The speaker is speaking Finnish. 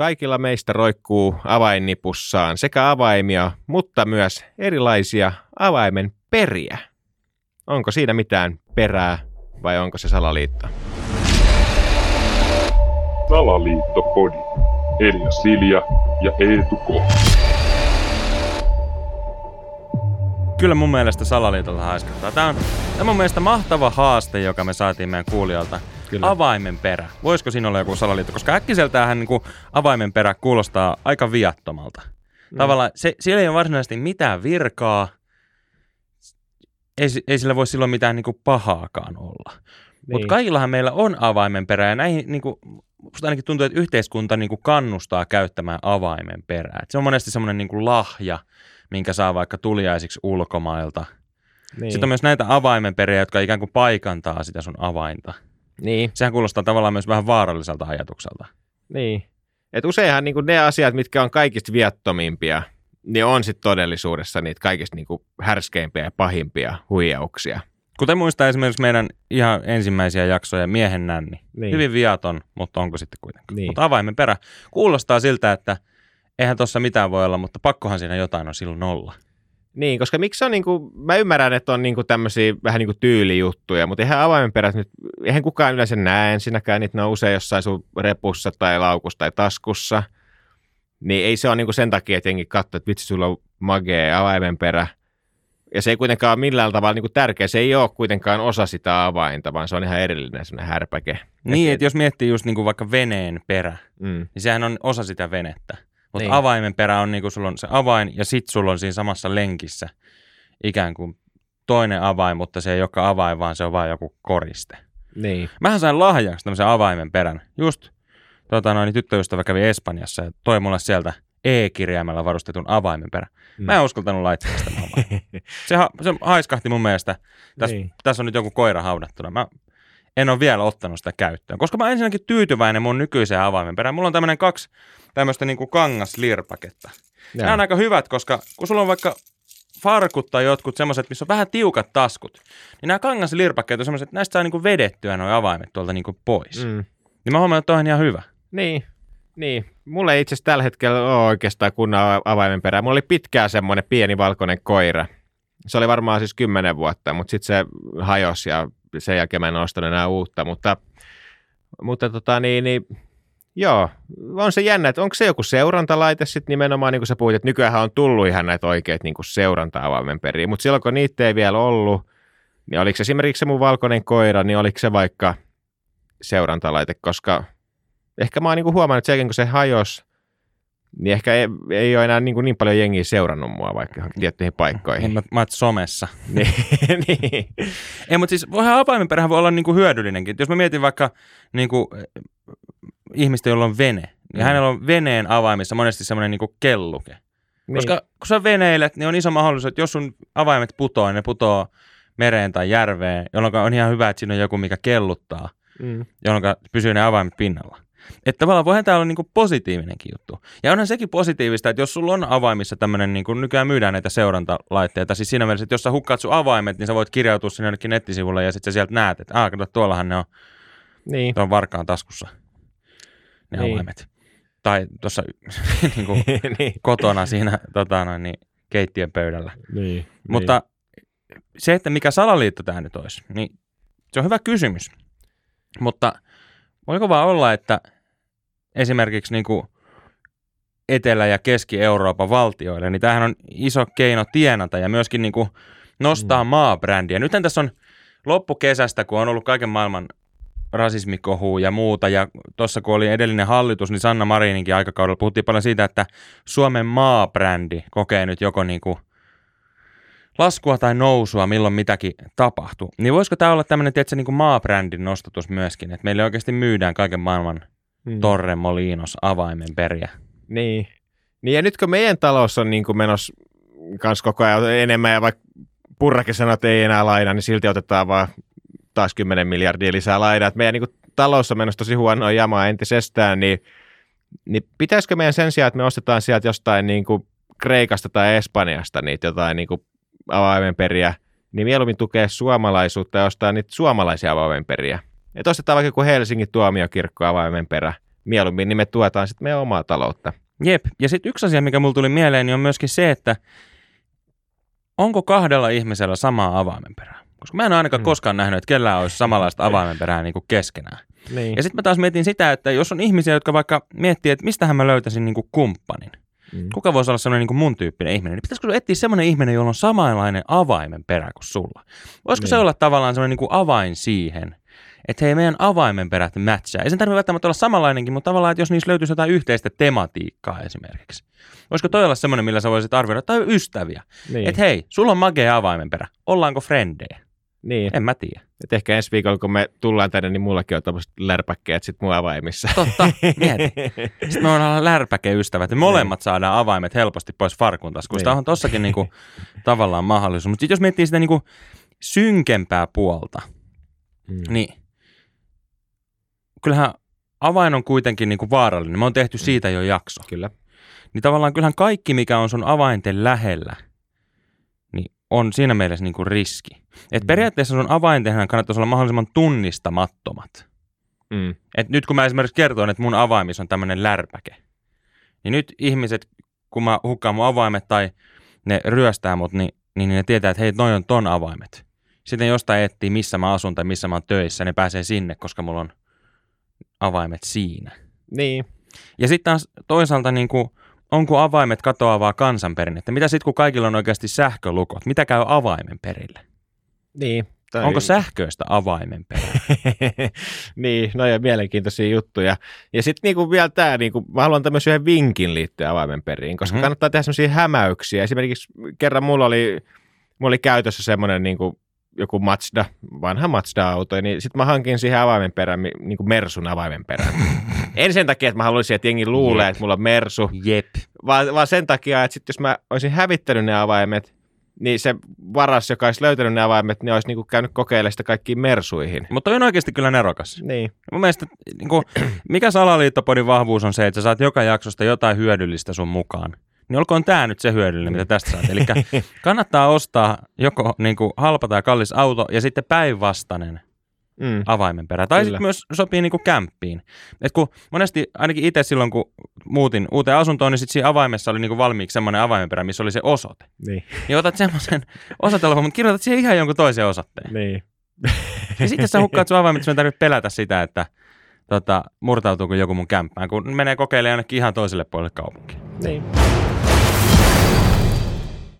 kaikilla meistä roikkuu avainnipussaan sekä avaimia, mutta myös erilaisia avaimen periä. Onko siinä mitään perää vai onko se salaliitto? Salaliittopodi. Elia Silja ja Eetu K. Kyllä mun mielestä salaliitolla haiskattaa. Tämä on, tämä on mun mielestä mahtava haaste, joka me saatiin meidän kuulijoilta. Kyllä. Avaimen perä. Voisiko siinä olla joku salaliitto? Koska äkkiseltäänhän niin kuin avaimen perä kuulostaa aika viattomalta. Mm. Tavallaan se, siellä ei ole varsinaisesti mitään virkaa. Ei, ei sillä voi silloin mitään niin kuin pahaakaan olla. Niin. Mutta kaikillahan meillä on avaimen perä ja näihin niin kuin, musta ainakin tuntuu, että yhteiskunta niin kuin kannustaa käyttämään avaimen perää. Et se on monesti semmoinen niin kuin lahja, minkä saa vaikka tuliaisiksi ulkomailta. Niin. Sitten on myös näitä avaimenperiä, jotka ikään kuin paikantaa sitä sun avainta. Niin. Sehän kuulostaa tavallaan myös vähän vaaralliselta ajatukselta. Niin. Et useinhan niin ne asiat, mitkä on kaikista viattomimpia, niin on sitten todellisuudessa niitä kaikista niin härskeimpiä ja pahimpia huijauksia. Kuten muistaa esimerkiksi meidän ihan ensimmäisiä jaksoja, Miehen nänni. Niin. Hyvin viaton, mutta onko sitten kuitenkaan. Niin. Mutta avaimen perä kuulostaa siltä, että eihän tuossa mitään voi olla, mutta pakkohan siinä jotain on silloin olla. Niin, koska miksi on, niin kuin, mä ymmärrän, että on niin kuin tämmöisiä vähän niin kuin tyylijuttuja, mutta eihän avaimenperät nyt, eihän kukaan yleensä näe ensinnäkään, niitä ne on usein jossain sun repussa tai laukussa tai taskussa. Niin ei se ole niin kuin sen takia, että jengi katsoo, että vitsi, sulla on magee avaimenperä. Ja se ei kuitenkaan ole millään tavalla niin kuin tärkeä. Se ei ole kuitenkaan osa sitä avainta, vaan se on ihan erillinen semmoinen härpäke. Niin, että jos miettii just niin kuin vaikka veneen perä, mm. niin sehän on osa sitä venettä. Mutta niin. avaimen perä on niin kuin sulla on se avain ja sit sulla on siinä samassa lenkissä ikään kuin toinen avain, mutta se ei olekaan avain, vaan se on vain joku koriste. Niin. Mähän sain lahjaksi tämmöisen avaimen perän. Just tota noin, tyttöystävä kävi Espanjassa ja toi mulle sieltä E-kirjaimella varustetun avaimen perä. Mm. Mä en uskaltanut laittaa sitä se, ha- se haiskahti mun mielestä. Tässä niin. täs on nyt joku koira haudattuna. Mä en ole vielä ottanut sitä käyttöön, koska mä ensinnäkin tyytyväinen mun nykyiseen avaimen perään. Mulla on tämmöinen kaksi tämmöistä niin kuin kangaslirpaketta. Ja. Nämä on aika hyvät, koska kun sulla on vaikka farkut tai jotkut semmoiset, missä on vähän tiukat taskut, niin nämä kangaslirpakkeet on semmoiset, että näistä saa niin kuin vedettyä nuo avaimet tuolta niin kuin pois. Mm. Niin mä huomaan, että on ihan hyvä. Niin, niin. Mulla ei itse asiassa tällä hetkellä ole oikeastaan kunnan avaimen perään. Mulla oli pitkään semmoinen pieni valkoinen koira. Se oli varmaan siis kymmenen vuotta, mutta sitten se hajosi ja sen jälkeen mä en ostanut enää uutta. Mutta, mutta tota niin, niin Joo, on se jännä, että onko se joku seurantalaite sitten nimenomaan, niin kuin sä puhuit, että nykyään on tullut ihan näitä oikeita niin seuranta-avaimen periä, mutta silloin kun niitä ei vielä ollut, niin oliko esimerkiksi se mun valkoinen koira, niin oliko se vaikka seurantalaite, koska ehkä mä oon niin huomannut, että sekin kun se hajosi, niin ehkä ei, ei ole enää niin, kuin niin paljon jengiä seurannut mua vaikka tiettyihin paikkoihin. Niin, mä, mä oot somessa. niin, niin. Ei, mutta siis voihan avaimenperähän voi olla niin kuin hyödyllinenkin. Jos mä mietin vaikka niin kuin, ihmistä, jolla on vene, niin mm. hänellä on veneen avaimissa monesti semmoinen niin kelluke. Niin. Koska kun sä veneilet, niin on iso mahdollisuus, että jos sun avaimet putoaa, niin ne putoaa mereen tai järveen, jolloin on ihan hyvä, että siinä on joku, mikä kelluttaa, mm. jolloin pysyy ne avaimet pinnalla. Että tavallaan voihan tämä olla niinku positiivinenkin juttu. Ja onhan sekin positiivista, että jos sulla on avaimissa tämmöinen, niin kuin nykyään myydään näitä seurantalaitteita, siis siinä mielessä, että jos sä hukkaat sun avaimet, niin sä voit kirjautua sinne jonnekin nettisivulle ja sitten sä sieltä näet, että aah, kato, tuollahan ne on niin. tuon varkaan taskussa ne niin. avaimet. Tai tuossa niin kuin niin. kotona siinä tota, noin, niin, keittiön pöydällä. Niin, Mutta niin. se, että mikä salaliitto tämä nyt olisi, niin se on hyvä kysymys. Mutta voiko vaan olla, että esimerkiksi niin kuin Etelä- ja Keski-Euroopan valtioille, niin tämähän on iso keino tienata ja myöskin niin kuin nostaa mm. maabrändiä. Nythän tässä on loppukesästä, kun on ollut kaiken maailman rasismikohuu ja muuta. Ja tuossa kun oli edellinen hallitus, niin Sanna Marininkin aikakaudella puhuttiin paljon siitä, että Suomen maabrändi kokee nyt joko niin kuin laskua tai nousua, milloin mitäkin tapahtuu. Niin voisiko tämä olla tämmöinen, tietysti, niin kuin maabrändin nostatus myöskin, että meille oikeasti myydään kaiken maailman hmm. Torre Molinos avaimen periä. Niin. niin. ja nyt kun meidän talous on niin kuin menossa kans koko ajan enemmän ja vaikka Purrakin sanoo, että ei enää laina, niin silti otetaan vaan taas 10 miljardia lisää lainaa. Että meidän niin kuin, talous on menossa tosi huonoa jamaa entisestään, niin, niin pitäisikö meidän sen sijaan, että me ostetaan sieltä jostain niin kuin Kreikasta tai Espanjasta niitä jotain niin kuin avaimenperiä, niin mieluummin tukea suomalaisuutta ja ostaa niitä suomalaisia avaimenperiä. Että ostetaan vaikka joku Helsingin tuomiokirkko avaimenperä, mieluummin niin me tuetaan sitten meidän omaa taloutta. Jep. Ja sitten yksi asia, mikä mulla tuli mieleen, niin on myöskin se, että onko kahdella ihmisellä samaa avaimenperää? Koska mä en ainakaan Mm. koskaan nähnyt, että kellään olisi samanlaista avaimenperää niin kuin keskenään. Niin. Ja sitten mä taas mietin sitä, että jos on ihmisiä, jotka vaikka miettii, että mistähän mä löytäisin niin kuin kumppanin. Mm. Kuka voisi olla semmoinen niin kuin mun tyyppinen ihminen? Niin pitäisikö etsiä semmoinen ihminen, jolla on samanlainen avaimen perä kuin sulla? Voisiko se Niin. olla tavallaan semmoinen niin kuin avain siihen, että hei, meidän avaimen perät matchaa. Ei sen tarvitse välttämättä olla samanlainenkin, mutta tavallaan, että jos niissä löytyisi jotain yhteistä tematiikkaa esimerkiksi. Voisiko toi olla semmoinen, millä sä voisit arvioida, tai ystäviä. Niin. Että hei, sulla on magea avaimen perä. Ollaanko frendejä? Niin. En mä tiedä. Et ehkä ensi viikolla, kun me tullaan tänne, niin mullakin on tämmöiset lärpäkkeet sit mun avaimissa. Totta, mieti. Sitten me ollaan lärpäkeystävät ja molemmat saadaan avaimet helposti pois farkun taskuista. Niin. On tossakin niinku, tavallaan mahdollisuus. Mutta jos miettii sitä niinku synkempää puolta, Mm. niin kyllähän avain on kuitenkin niinku vaarallinen. Me on tehty siitä jo jakso. Kyllä. Niin tavallaan kyllähän kaikki, mikä on sun avainten lähellä, niin on siinä mielessä niinku riski. Et periaatteessa sun avaintenhän kannattaisi olla mahdollisimman tunnistamattomat. Mm. Et nyt kun mä esimerkiksi kertoin, että mun avaimis on tämmöinen lärpäke, niin nyt ihmiset, kun mä hukkaan mun avaimet tai ne ryöstää mut, niin, niin ne tietää, että hei, noi on ton avaimet. Sitten jostain etsii, missä mä asun tai missä mä oon töissä, ne pääsee sinne, koska mulla on avaimet siinä. Niin. Ja sitten taas toisaalta niin kuin, onko avaimet katoavaa kansanperinnettä? Mitä sitten, kun kaikilla on oikeasti sähkölukot? Mitä käy avaimen perille? Niin. Tai... Onko sähköistä avaimen perää? niin, no ja mielenkiintoisia juttuja. Ja sitten niinku vielä tämä, niinku, mä haluan tämmöisen yhden vinkin liittyen avaimen periin, koska Mhm. mm-hmm. kannattaa tehdä semmoisia hämäyksiä. Esimerkiksi kerran mulla oli, mulla oli käytössä semmoinen niinku, joku Mazda, vanha Mazda-auto, niin sitten mä hankin siihen avaimen perään, mi- niinku Mersun avaimen perään. en sen takia, että mä haluaisin, että jengi luulee, Jep. että mulla on Mersu, Jep. vaan, vaan sen takia, että sit jos mä olisin hävittänyt ne avaimet, niin se varas, joka olisi löytänyt ne avaimet, niin olisi niinku käynyt kokeilemaan sitä kaikkiin mersuihin. Mutta on oikeasti kyllä nerokas. Niin. Mun mielestä, niin kuin, mikä salaliittopodin vahvuus on se, että sä saat joka jaksosta jotain hyödyllistä sun mukaan. Niin olkoon tämä nyt se hyödyllinen, mitä tästä saat. Eli kannattaa ostaa joko niin kuin, halpa tai kallis auto ja sitten päinvastainen Mm. avaimen perä. Tai sitten myös sopii niin kuin kämppiin. Et kun monesti, ainakin itse silloin, kun muutin uuteen asuntoon, niin sitten siinä avaimessa oli niin kuin valmiiksi semmoinen avaimenperä, missä oli se osoite. Niin. Niin otat semmoisen osoitelman, mutta kirjoitat siihen ihan jonkun toisen osoitteen. niin. Ja sitten sä hukkaat sun avaimet, sun tarvitse pelätä sitä, että tota, murtautuuko joku mun kämppään, kun menee kokeilemaan jonnekin ihan toiselle puolelle kaupunkiin. Niin.